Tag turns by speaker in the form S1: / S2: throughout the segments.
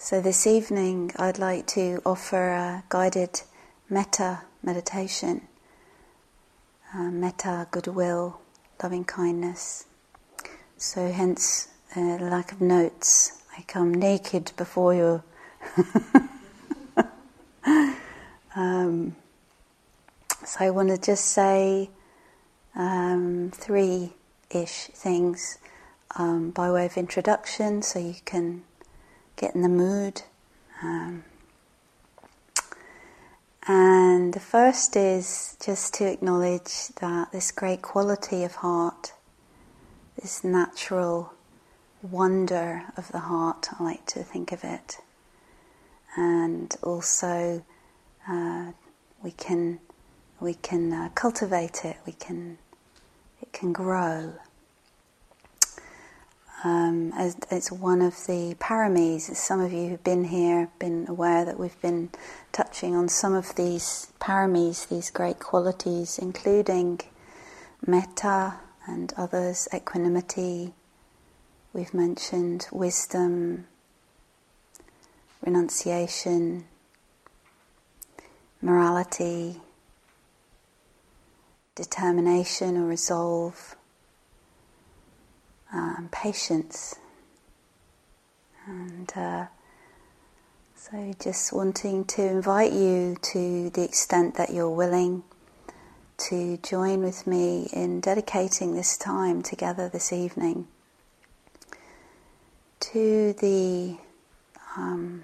S1: So, this evening I'd like to offer a guided metta meditation, uh, metta, goodwill, loving kindness. So, hence, uh, lack of notes. I come naked before you. um, so, I want to just say um, three ish things um, by way of introduction so you can get in the mood. Um, and the first is just to acknowledge that this great quality of heart, this natural wonder of the heart, I like to think of it, and also uh, we can we can uh, cultivate it. We can it can grow um, as it's one of the paramis. Some of you who've been here been aware that we've been touching on some of these paramis, these great qualities, including metta and others, equanimity. We've mentioned wisdom, renunciation, morality, determination or resolve um, patience. And uh, so, just wanting to invite you to the extent that you're willing to join with me in dedicating this time together this evening to the um,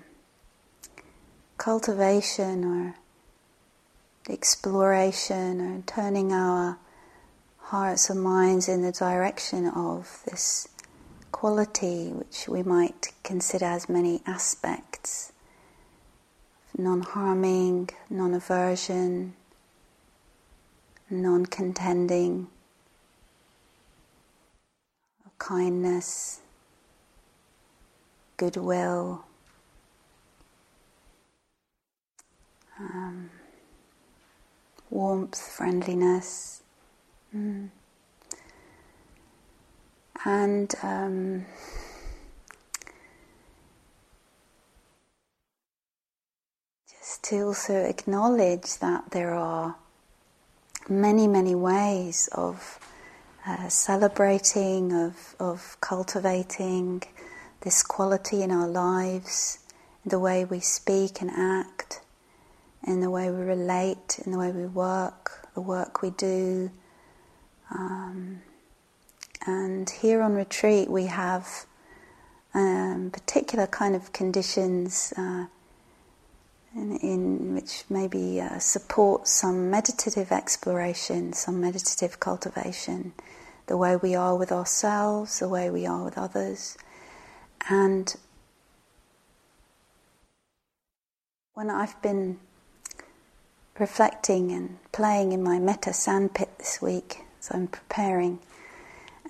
S1: cultivation or exploration or turning our hearts and minds in the direction of this quality, which we might consider as many aspects. Non harming, non aversion, non contending, kindness, goodwill. Um, warmth, friendliness, And um, just to also acknowledge that there are many, many ways of uh, celebrating, of, of cultivating this quality in our lives, in the way we speak and act, in the way we relate, in the way we work, the work we do um, and here on retreat, we have um, particular kind of conditions uh, in, in, which maybe uh, support some meditative exploration, some meditative cultivation, the way we are with ourselves, the way we are with others. And when I've been reflecting and playing in my metta sandpit this week, I'm preparing,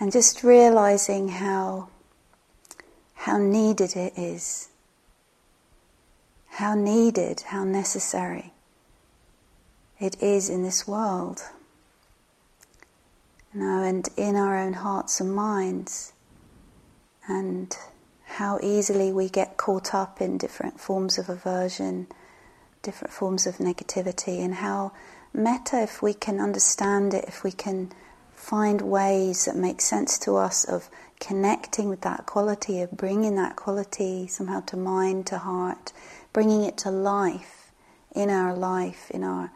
S1: and just realizing how how needed it is, how needed, how necessary it is in this world. You know, and in our own hearts and minds, and how easily we get caught up in different forms of aversion, different forms of negativity, and how metta, if we can understand it, if we can find ways that make sense to us of connecting with that quality, of bringing that quality somehow to mind, to heart, bringing it to life in our life, in our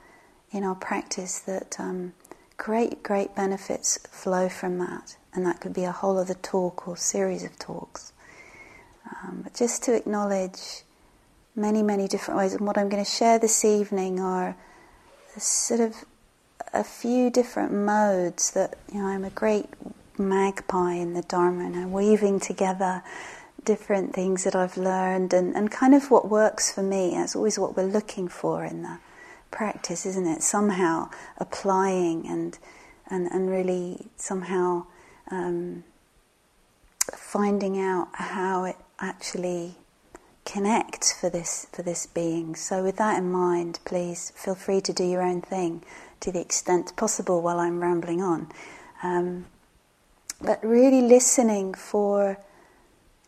S1: in our practice. That um, great, great benefits flow from that, and that could be a whole other talk or series of talks. Um, but just to acknowledge many, many different ways, and what I'm going to share this evening are sort of a few different modes that you know I'm a great magpie in the Dharma and I'm weaving together different things that I've learned and, and kind of what works for me. That's always what we're looking for in the practice, isn't it? Somehow applying and and, and really somehow um, finding out how it actually connects for this for this being. So with that in mind, please feel free to do your own thing to the extent possible while I'm rambling on. Um, but really listening for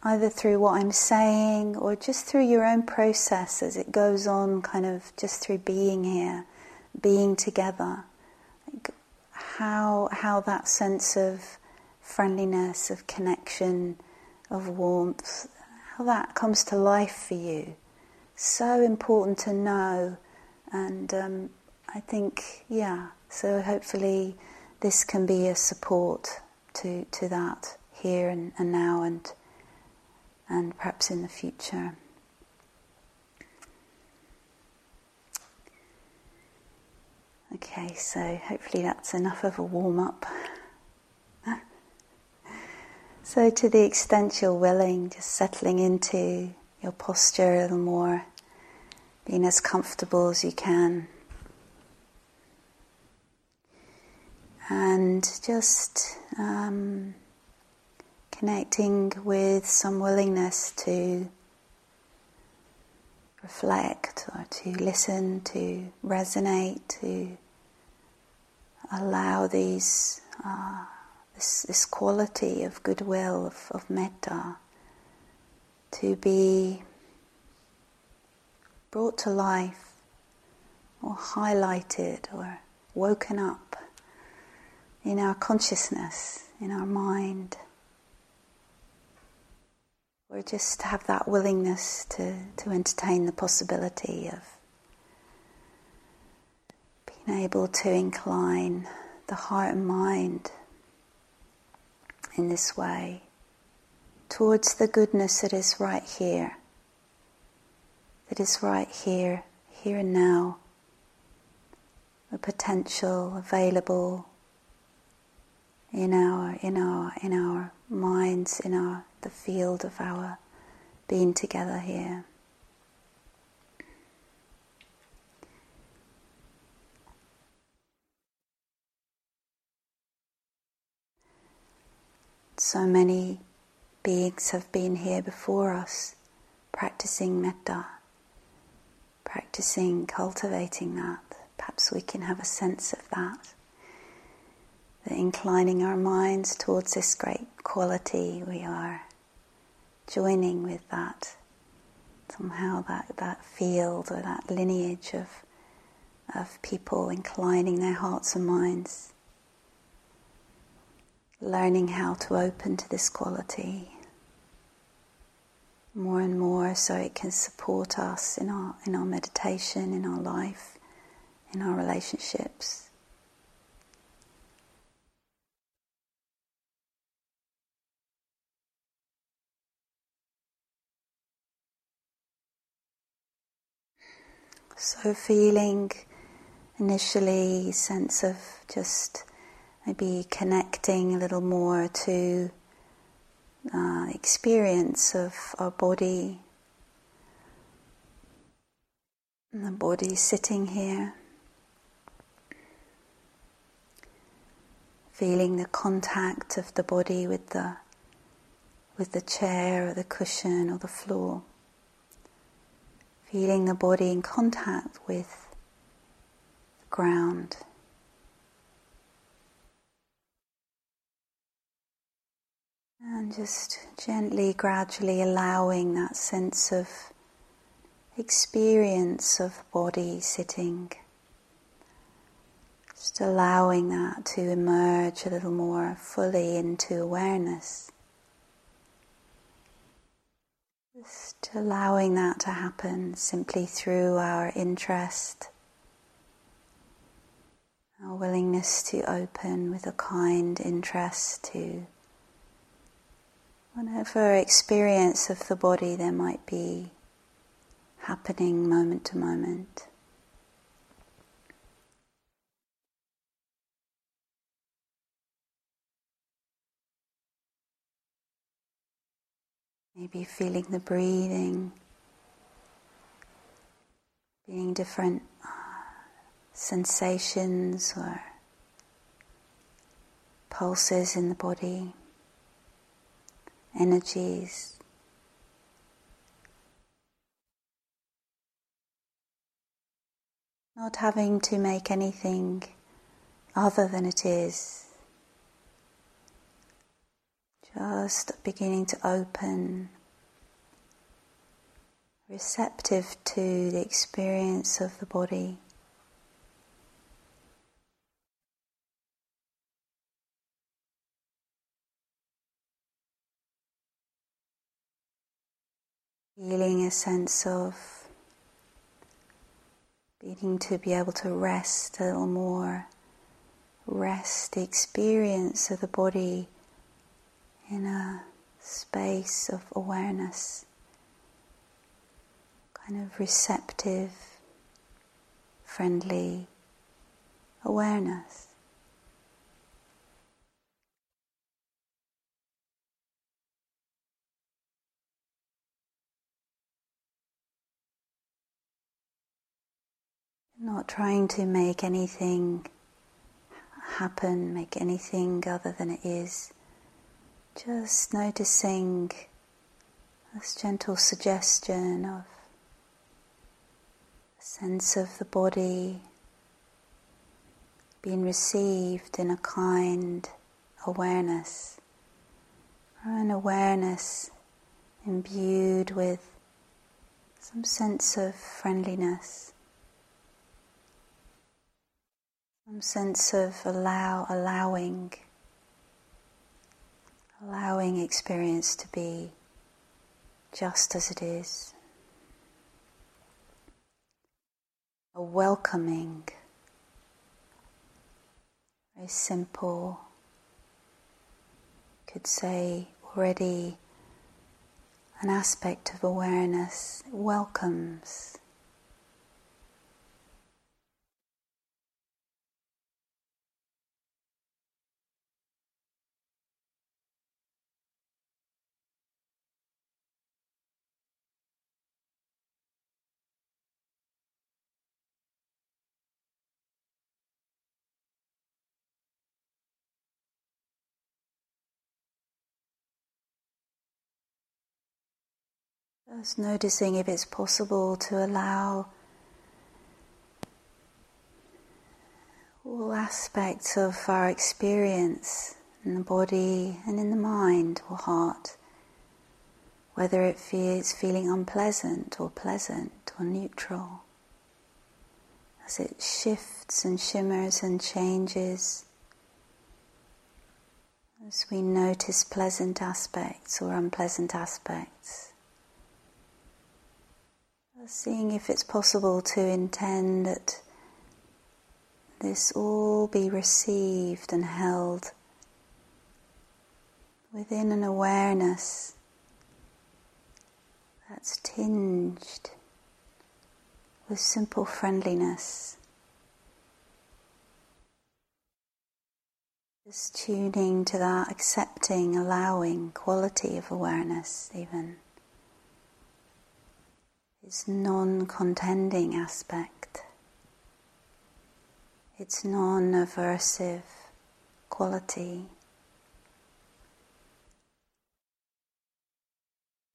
S1: either through what I'm saying or just through your own process as it goes on, kind of just through being here, being together. Like how, how that sense of friendliness, of connection, of warmth, how that comes to life for you. So important to know, and um, I think, yeah, so hopefully this can be a support to, to that here and, and now and and perhaps in the future. Okay, so hopefully that's enough of a warm up. So, to the extent you're willing, just settling into your posture a little more, being as comfortable as you can. And just um, connecting with some willingness to reflect or to listen, to resonate, to allow these uh, this, this quality of goodwill, of, of metta, to be brought to life or highlighted or woken up in our consciousness, in our mind. Or just have that willingness to, to entertain the possibility of being able to incline the heart and mind in this way towards the goodness that is right here, that is right here, here and now, the potential available in our in our in our minds, in our the field of our being together here. So many beings have been here before us practicing metta, practicing cultivating that. Perhaps we can have a sense of that that inclining our minds towards this great quality, we are joining with that, somehow that, that field or that lineage of, of people inclining their hearts and minds, learning how to open to this quality more and more so it can support us in our, in our meditation, in our life, in our relationships. So, feeling initially sense of just maybe connecting a little more to uh, experience of our body, and the body sitting here, feeling the contact of the body with the with the chair or the cushion or the floor. Feeling the body in contact with the ground. And just gently, gradually allowing that sense of experience of body sitting. Just allowing that to emerge a little more fully into awareness. Just allowing that to happen simply through our interest, our willingness to open with a kind interest to whatever experience of the body there might be happening moment to moment. Maybe feeling the breathing, being different uh, sensations or pulses in the body, energies. Not having to make anything other than it is just beginning to open, receptive to the experience of the body. Feeling a sense of needing to be able to rest a little more, rest the experience of the body in a space of awareness, kind of receptive, friendly awareness. Not trying to make anything happen, make anything other than it is. Just noticing this gentle suggestion of a sense of the body being received in a kind awareness, an awareness imbued with some sense of friendliness. Some sense of allow, allowing, allowing experience to be just as it is. A welcoming, very simple, could say already an aspect of awareness welcomes Just noticing if it's possible to allow all aspects of our experience in the body and in the mind or heart, whether it feels feeling unpleasant or pleasant or neutral, as it shifts and shimmers and changes. As we notice pleasant aspects or unpleasant aspects. Seeing if it's possible to intend that this all be received and held within an awareness that's tinged with simple friendliness. Just tuning to that accepting, allowing quality of awareness, even its non contending aspect, its non aversive quality.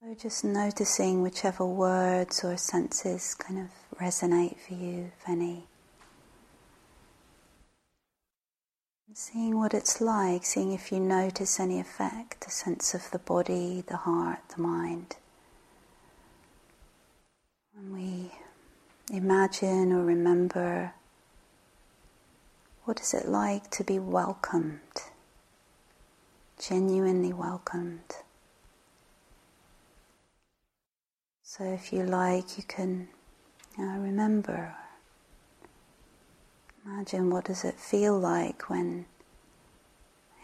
S1: So just noticing whichever words or senses kind of resonate for you, if any. seeing what it's like, seeing if you notice any effect, a sense of the body, the heart, the mind. When we imagine or remember what is it like to be welcomed, genuinely welcomed. So, if you like, you can uh, remember. Imagine what does it feel like when,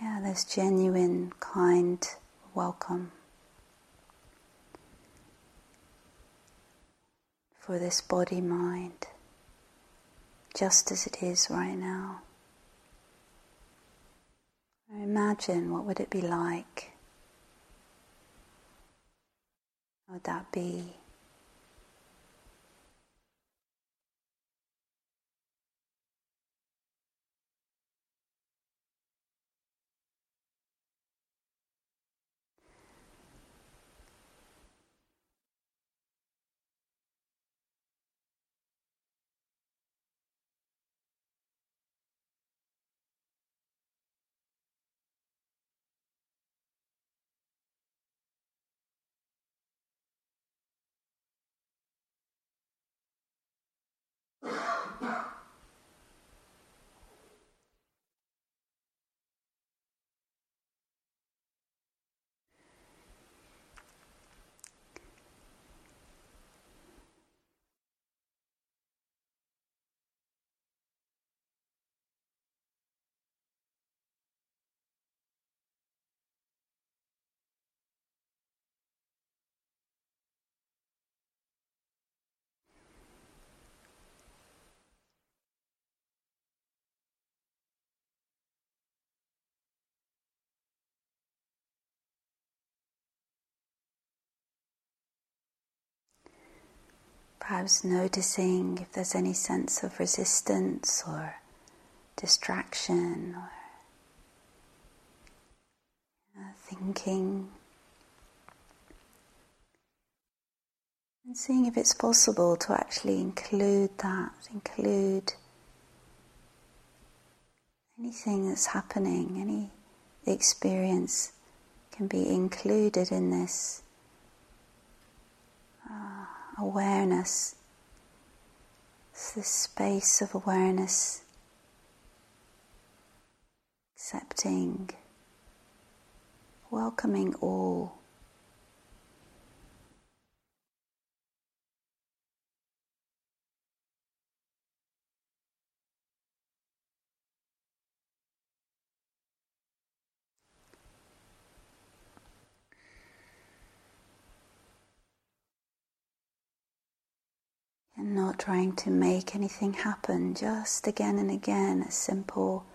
S1: yeah, there's genuine, kind welcome. For this body mind just as it is right now. Imagine what would it be like? What would that be? Yeah. Perhaps noticing if there's any sense of resistance or distraction or uh, thinking. And seeing if it's possible to actually include that, include anything that's happening, any experience can be included in this. Awareness. It's this space of awareness, accepting, welcoming all. And not trying to make anything happen, just again and again a simple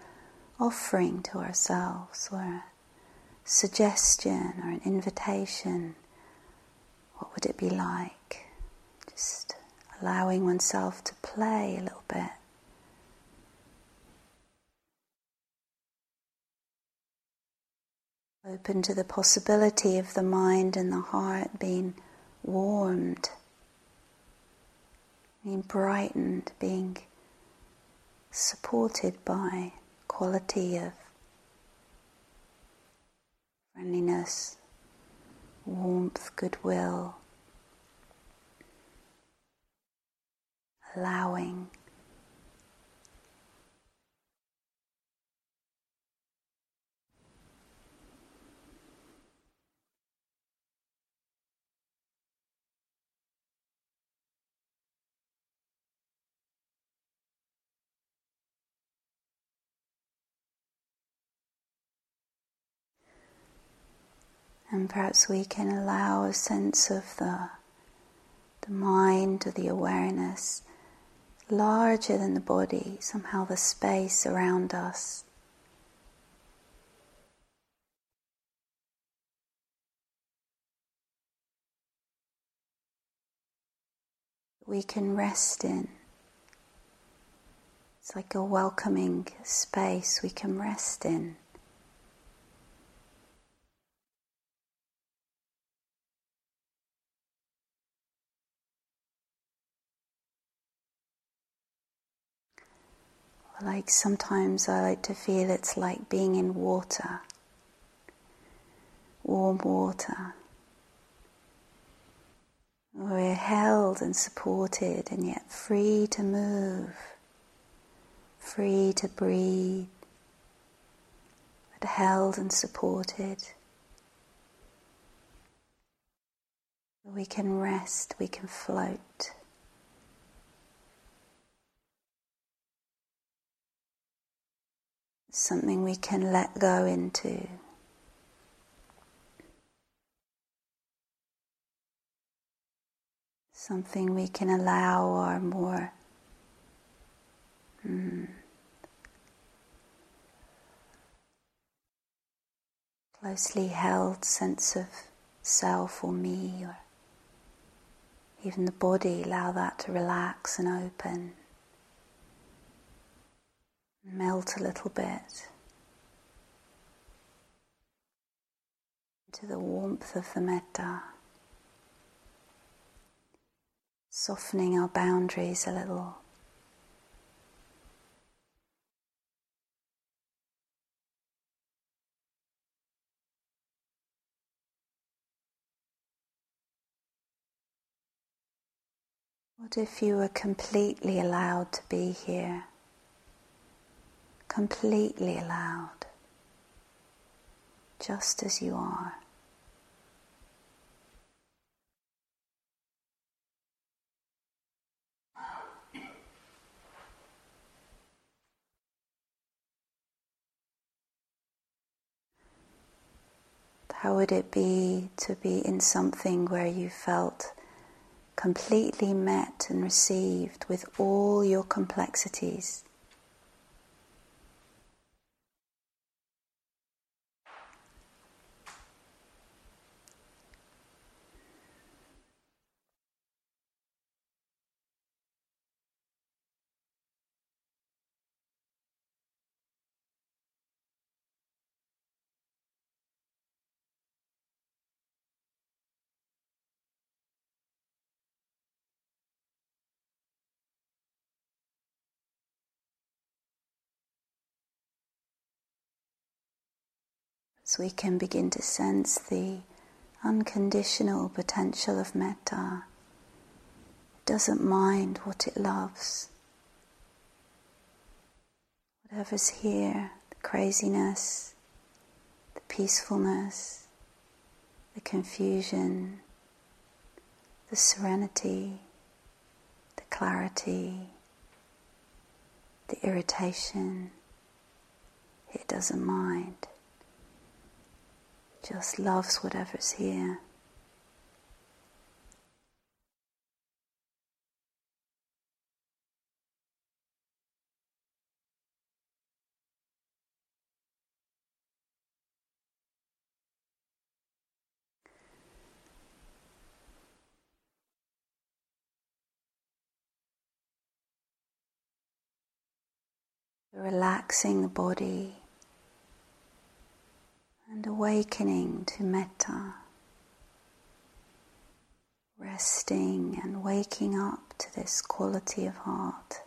S1: offering to ourselves or a suggestion or an invitation. What would it be like? Just allowing oneself to play a little bit. Open to the possibility of the mind and the heart being warmed being brightened, being supported by quality of friendliness, warmth, goodwill, allowing. And perhaps we can allow a sense of the, the mind or the awareness larger than the body, somehow the space around us. We can rest in. It's like a welcoming space we can rest in. Like sometimes I like to feel it's like being in water, warm water. We're held and supported and yet free to move, free to breathe, but held and supported. We can rest, we can float. Something we can let go into. Something we can allow our more. Mm, closely held sense of self or me or even the body, allow that to relax and open melt a little bit into the warmth of the metta, softening our boundaries a little. What if you were completely allowed to be here? Completely allowed, just as you are. How would it be to be in something where you felt completely met and received with all your complexities? So we can begin to sense the unconditional potential of metta. It doesn't mind what it loves. Whatever's here, the craziness, the peacefulness, the confusion, the serenity, the clarity, the irritation, it doesn't mind just loves whatever's here. Relaxing the body and awakening to metta, resting and waking up to this quality of heart,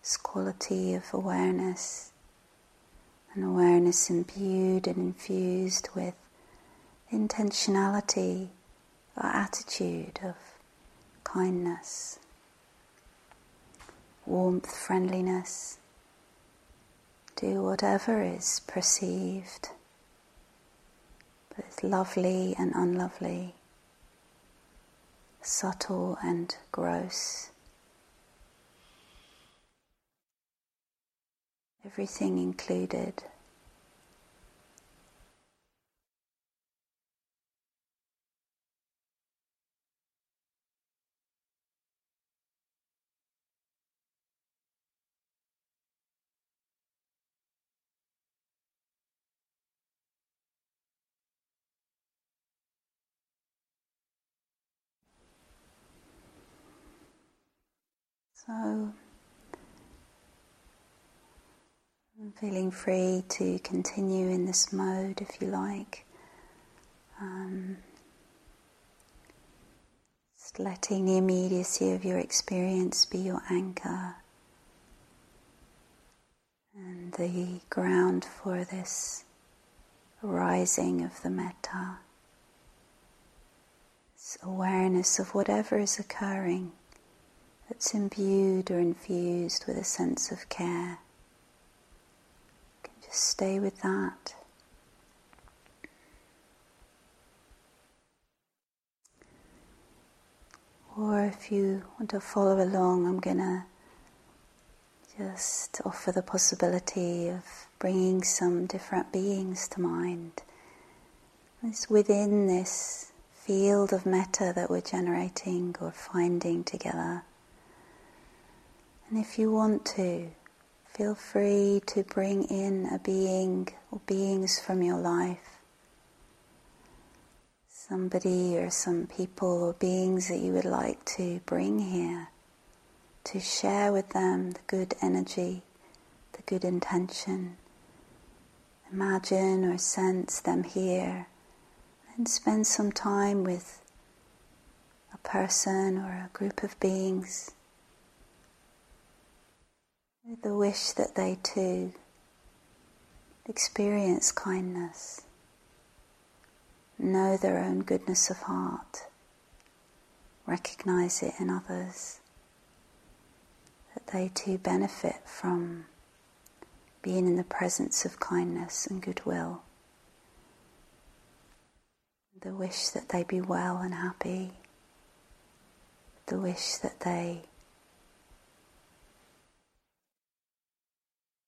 S1: this quality of awareness, an awareness imbued and infused with intentionality or attitude of kindness, warmth, friendliness. Do whatever is perceived both lovely and unlovely, subtle and gross. Everything included. So, I'm feeling free to continue in this mode if you like. Um, just letting the immediacy of your experience be your anchor and the ground for this rising of the metta, this awareness of whatever is occurring that's imbued or infused with a sense of care. Stay with that. Or if you want to follow along, I'm going to just offer the possibility of bringing some different beings to mind. It's within this field of metta that we're generating or finding together. And if you want to, feel free to bring in a being or beings from your life. Somebody or some people or beings that you would like to bring here to share with them the good energy, the good intention. Imagine or sense them here and spend some time with a person or a group of beings with the wish that they too experience kindness, know their own goodness of heart, recognize it in others, that they too benefit from being in the presence of kindness and goodwill. The wish that they be well and happy, the wish that they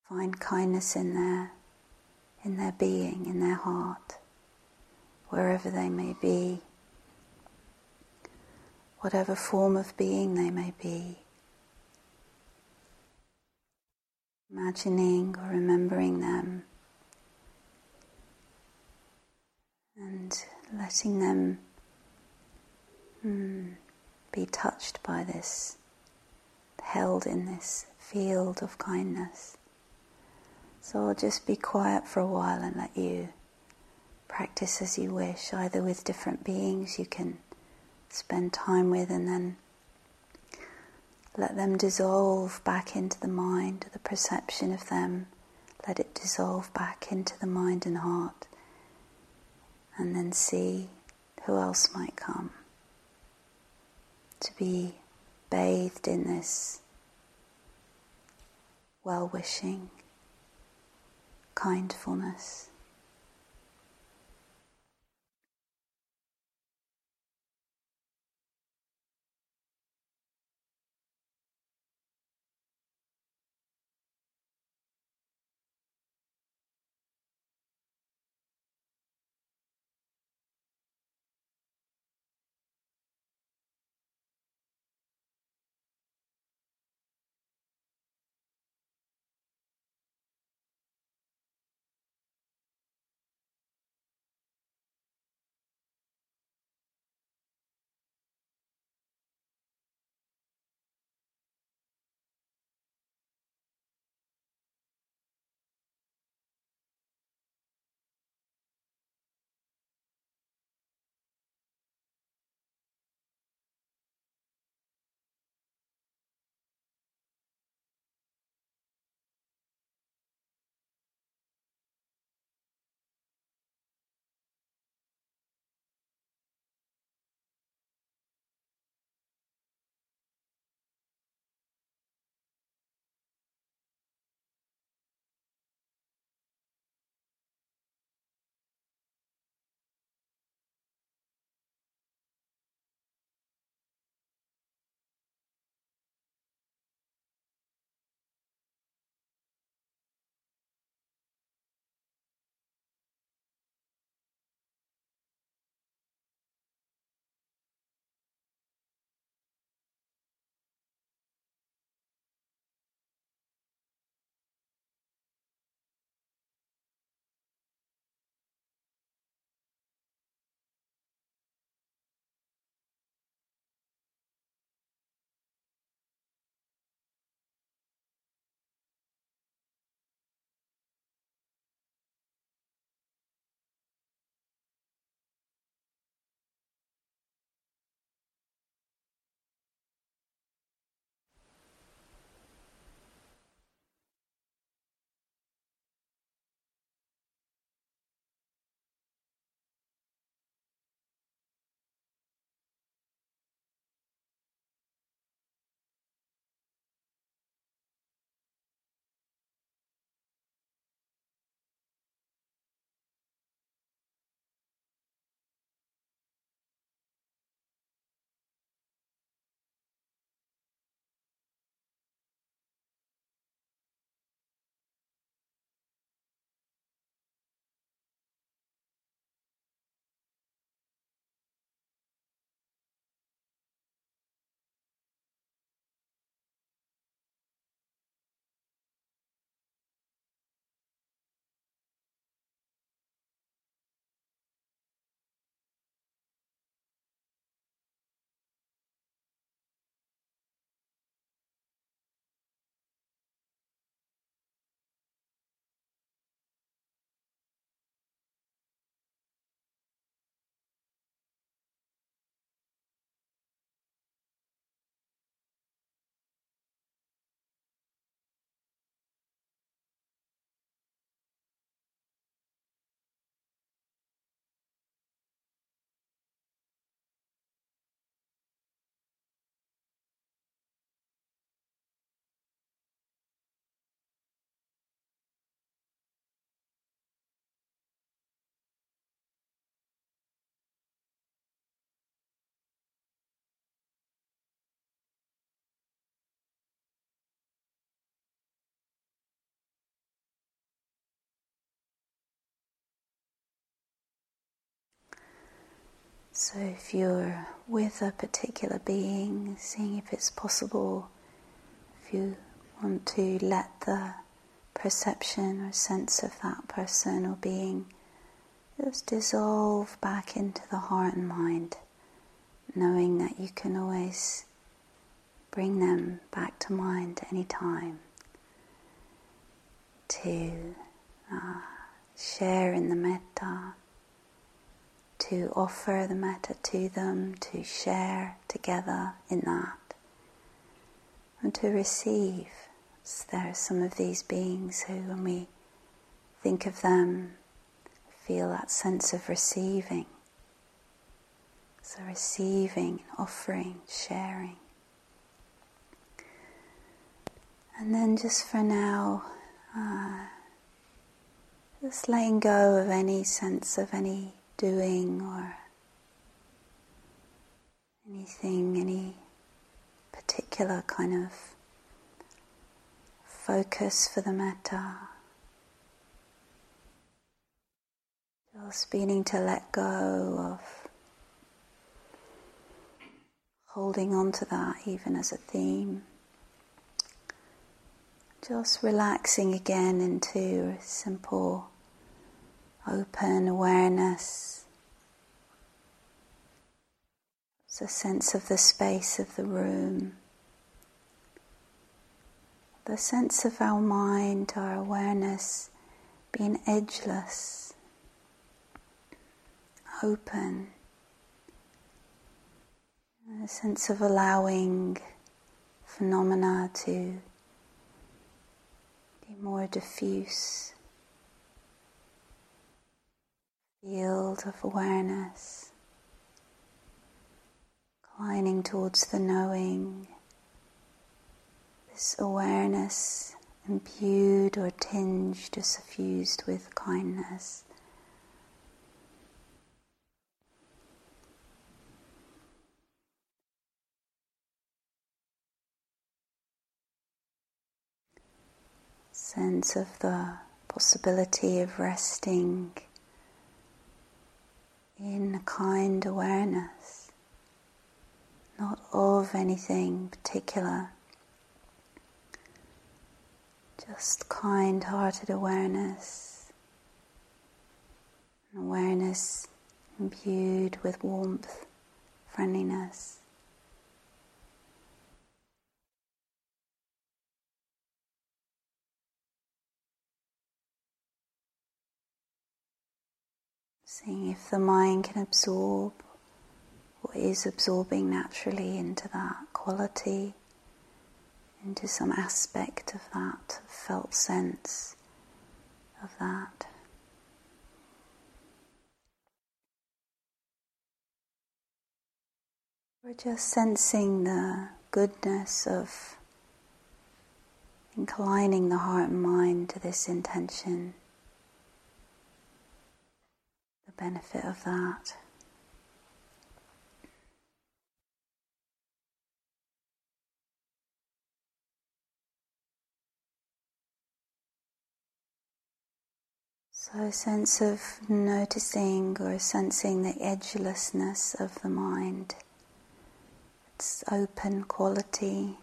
S1: find kindness in their in their being, in their heart, wherever they may be, whatever form of being they may be. Imagining or remembering them and letting them mm, be touched by this, held in this field of kindness. So just be quiet for a while and let you practice as you wish, either with different beings you can spend time with and then let them dissolve back into the mind, the perception of them, let it dissolve back into the mind and heart, and then see who else might come to be bathed in this well wishing kindfulness. So, if you're with a particular being, seeing if it's possible, if you want to let the perception or sense of that person or being just dissolve back into the heart and mind, knowing that you can always bring them back to mind any time to uh, share in the metta to offer the metta to them, to share together in that, and to receive. So there are some of these beings who, when we think of them, feel that sense of receiving. So, receiving, offering, sharing. And then, just for now, uh, just letting go of any sense of any doing or anything, any particular kind of focus for the metta. Just beginning to let go of holding on to that even as a theme. Just relaxing again into a simple open awareness. It's a sense of the space of the room, the sense of our mind, our awareness being edgeless, open, a sense of allowing phenomena to be more diffuse. Field of awareness, inclining towards the knowing, this awareness imbued or tinged or suffused with kindness. Sense of the possibility of resting in kind awareness, not of anything particular, just kind hearted awareness, awareness imbued with warmth, friendliness. Seeing if the mind can absorb or is absorbing naturally into that quality, into some aspect of that felt sense of that. We're just sensing the goodness of inclining the heart and mind to this intention benefit of that. So, a sense of noticing or sensing the edgelessness of the mind, its open quality,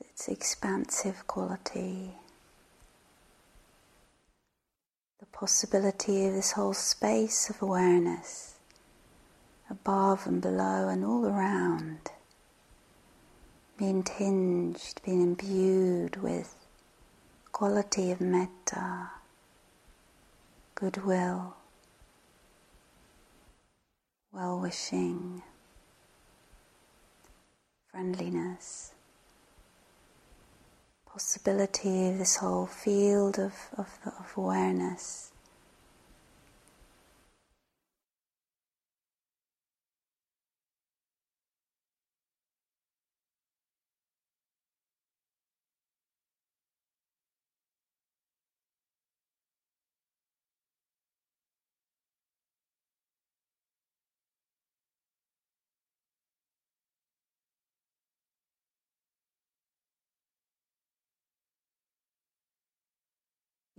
S1: its expansive quality. the possibility of this whole space of awareness above and below and all around being tinged, being imbued with quality of metta, goodwill, well wishing, friendliness possibility of this whole field of, of, of awareness.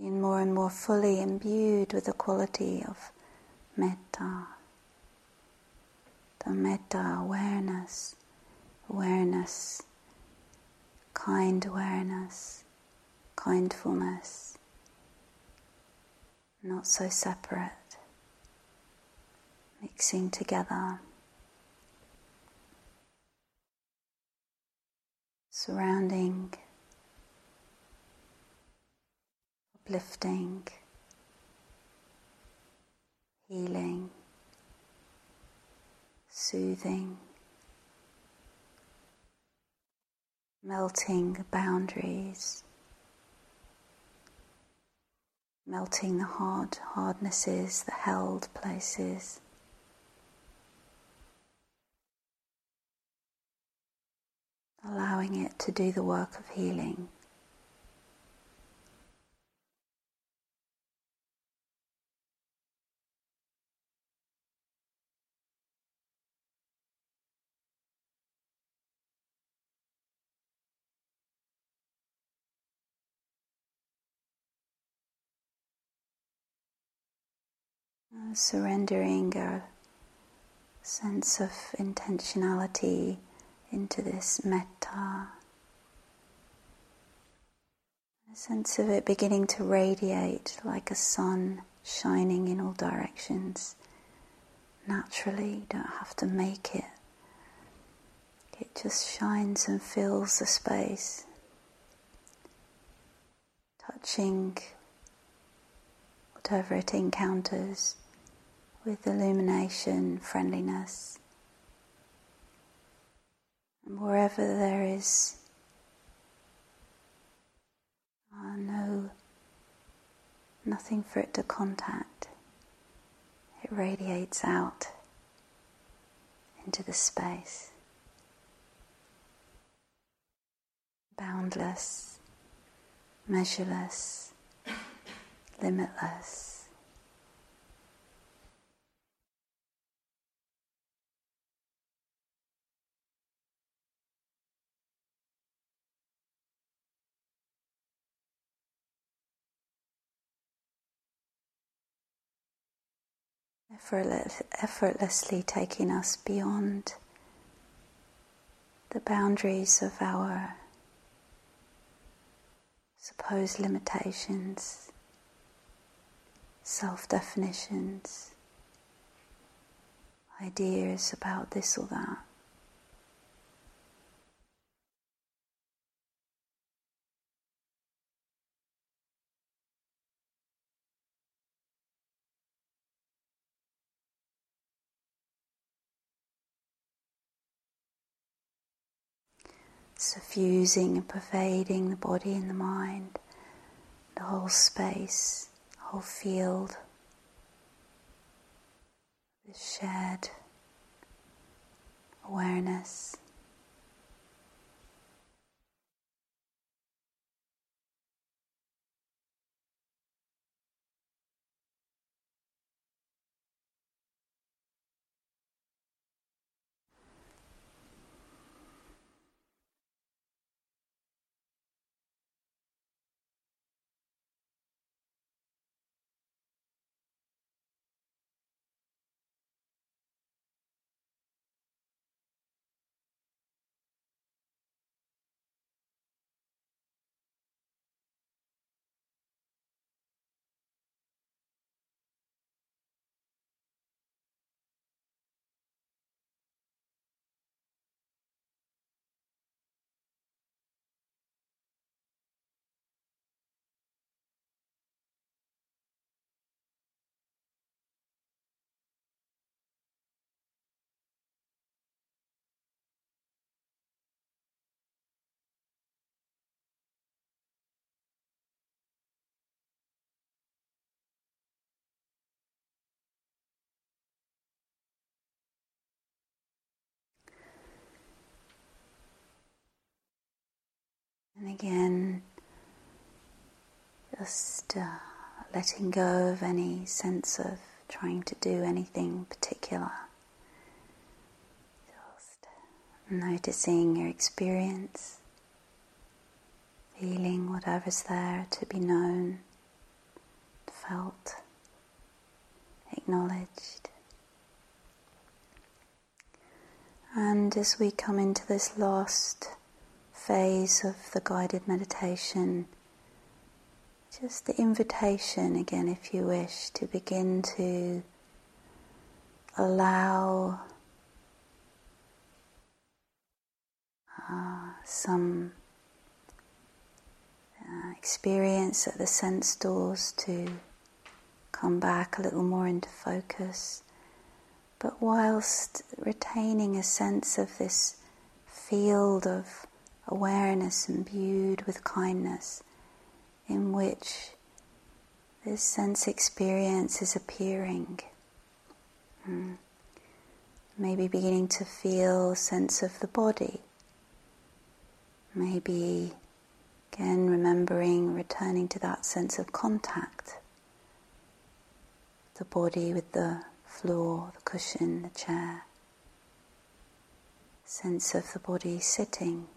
S1: Being more and more fully imbued with the quality of metta. The metta awareness, awareness, kind awareness, kindfulness, not so separate, mixing together. Surrounding, uplifting, healing, soothing, melting boundaries, melting the hard hardnesses, the held places. Allowing it to do the work of healing. Surrendering a sense of intentionality into this metta. A sense of it beginning to radiate like a sun shining in all directions. Naturally, you don't have to make it. It just shines and fills the space, touching whatever it encounters with illumination, friendliness. And wherever there is uh, no nothing for it to contact, it radiates out into the space. Boundless, measureless, limitless. Effortlessly taking us beyond the boundaries of our supposed limitations, self definitions, ideas about this or that. Suffusing and pervading the body and the mind, the whole space, the whole field, this shared awareness. And again, just uh, letting go of any sense of trying to do anything particular. Just noticing your experience, feeling whatever's there to be known, felt, acknowledged. And as we come into this last phase of the guided meditation, just the invitation again, if you wish, to begin to allow uh, some uh, experience at the sense doors to come back a little more into focus, but whilst retaining a sense of this field of awareness imbued with kindness in which this sense experience is appearing. Mm. Maybe beginning to feel sense of the body. Maybe again remembering, returning to that sense of contact. The body with the floor, the cushion, the chair. Sense of the body sitting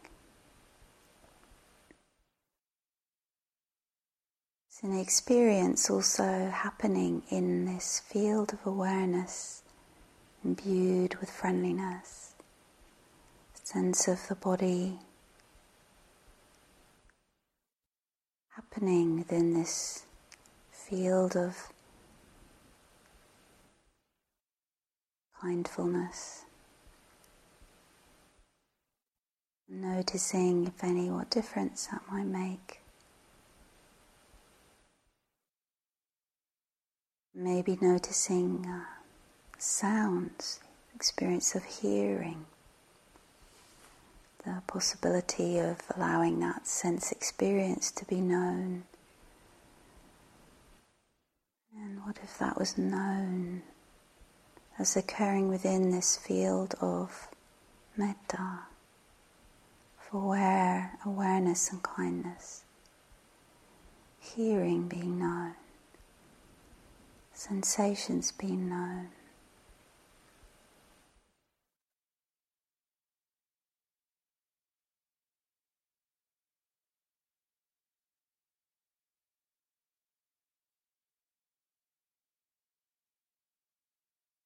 S1: It's an experience also happening in this field of awareness, imbued with friendliness, sense of the body happening within this field of kindfulness. Noticing, if any, what difference that might make. Maybe noticing uh, sounds, experience of hearing, the possibility of allowing that sense experience to be known. And what if that was known as occurring within this field of metta, for aware, awareness and kindness, hearing being known sensations being known.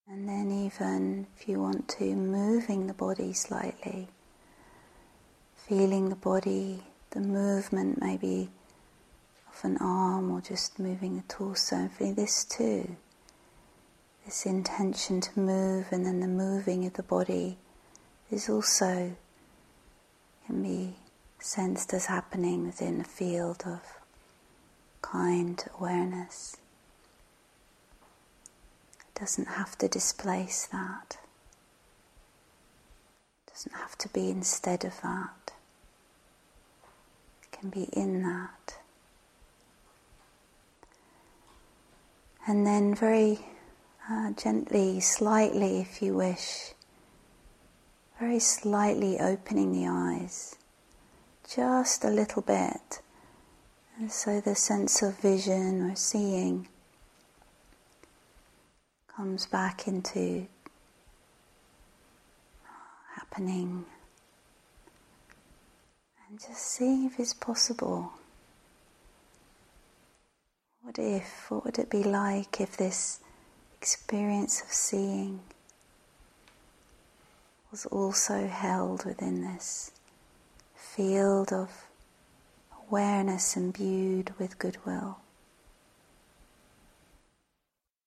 S1: And then, even if you want to, moving the body slightly, feeling the body, the movement maybe an arm or just moving the torso. For this too, this intention to move and then the moving of the body is also can be sensed as happening within a field of kind awareness. It doesn't have to displace that. It doesn't have to be instead of that. It can be in that. And then, very uh, gently, slightly, if you wish, very slightly opening the eyes, just a little bit. And so the sense of vision or seeing comes back into happening. And just see if it's possible what if, what would it be like if this experience of seeing was also held within this field of awareness imbued with goodwill,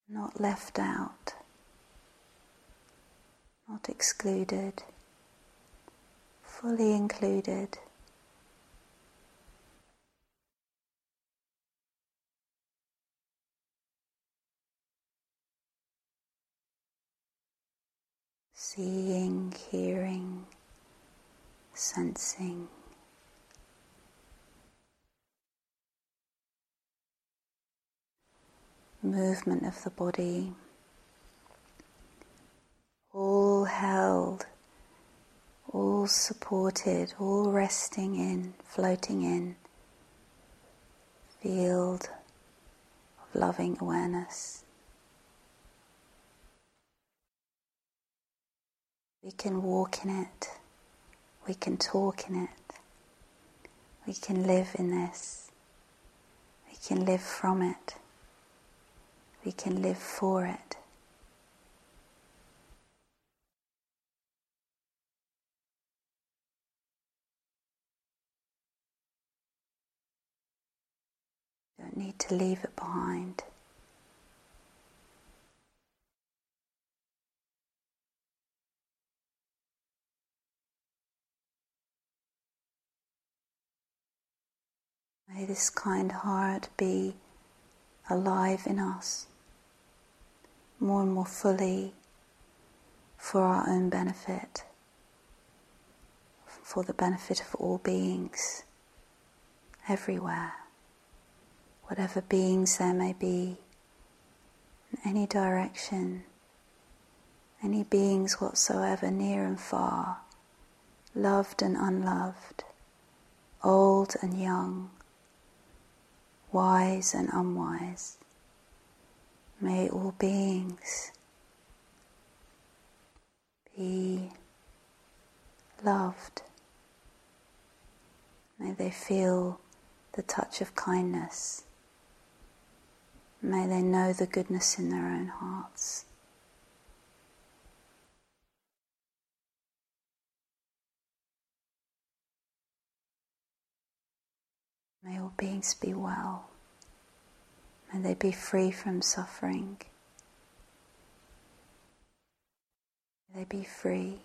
S1: not left out, not excluded, fully included. Seeing, hearing, sensing. Movement of the body, all held, all supported, all resting in, floating in, field of loving awareness. We can walk in it. We can talk in it. We can live in this. We can live from it. We can live for it. Don't need to leave it behind. May this kind heart be alive in us more and more fully for our own benefit, for the benefit of all beings everywhere, whatever beings there may be, in any direction, any beings whatsoever, near and far, loved and unloved, old and young wise and unwise. May all beings be loved. May they feel the touch of kindness. May they know the goodness in their own hearts. May all beings be well. May they be free from suffering. May they be free.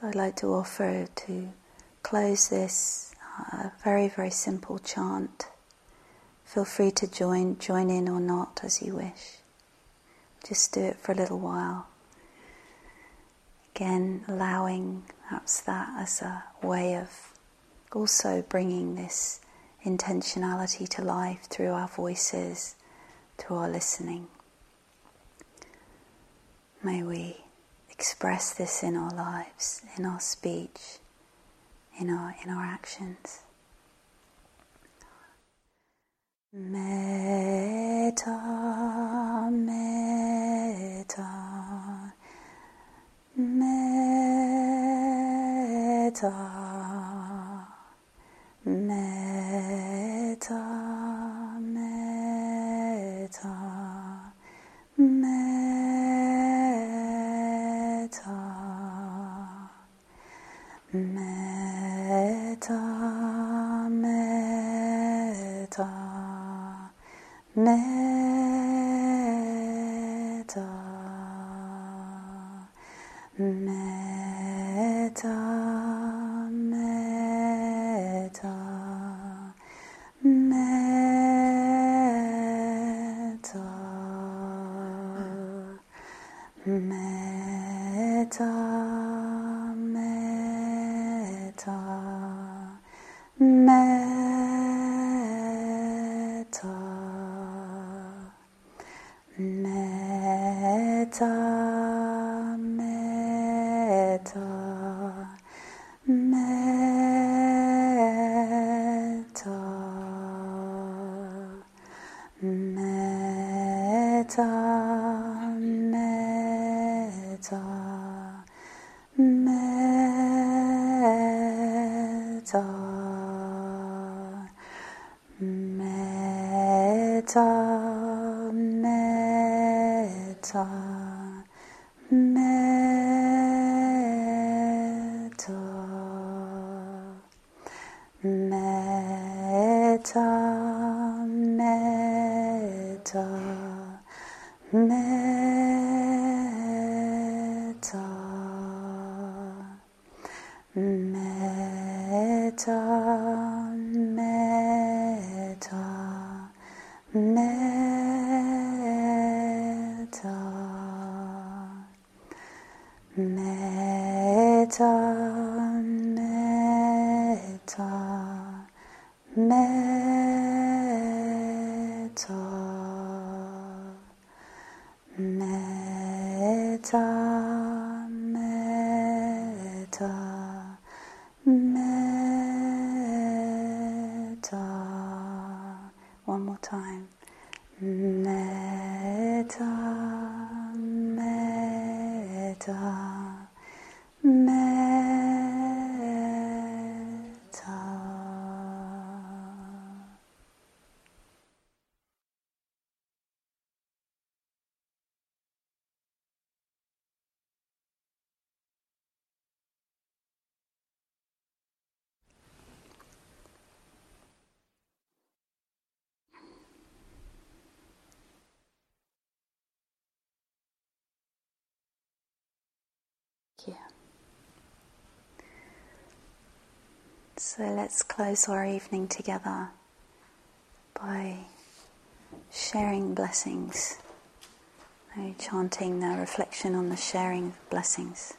S1: So I'd like to offer to close this uh, very, very simple chant. Feel free to join, join in or not as you wish. Just do it for a little while. Again, allowing perhaps that as a way of also bringing this intentionality to life through our voices, through our listening. May we express this in our lives, in our speech, in our, in our actions. Metta, metta, metta, metta. Metta, metta. So let's close our evening together by sharing blessings, chanting the reflection on the sharing of blessings.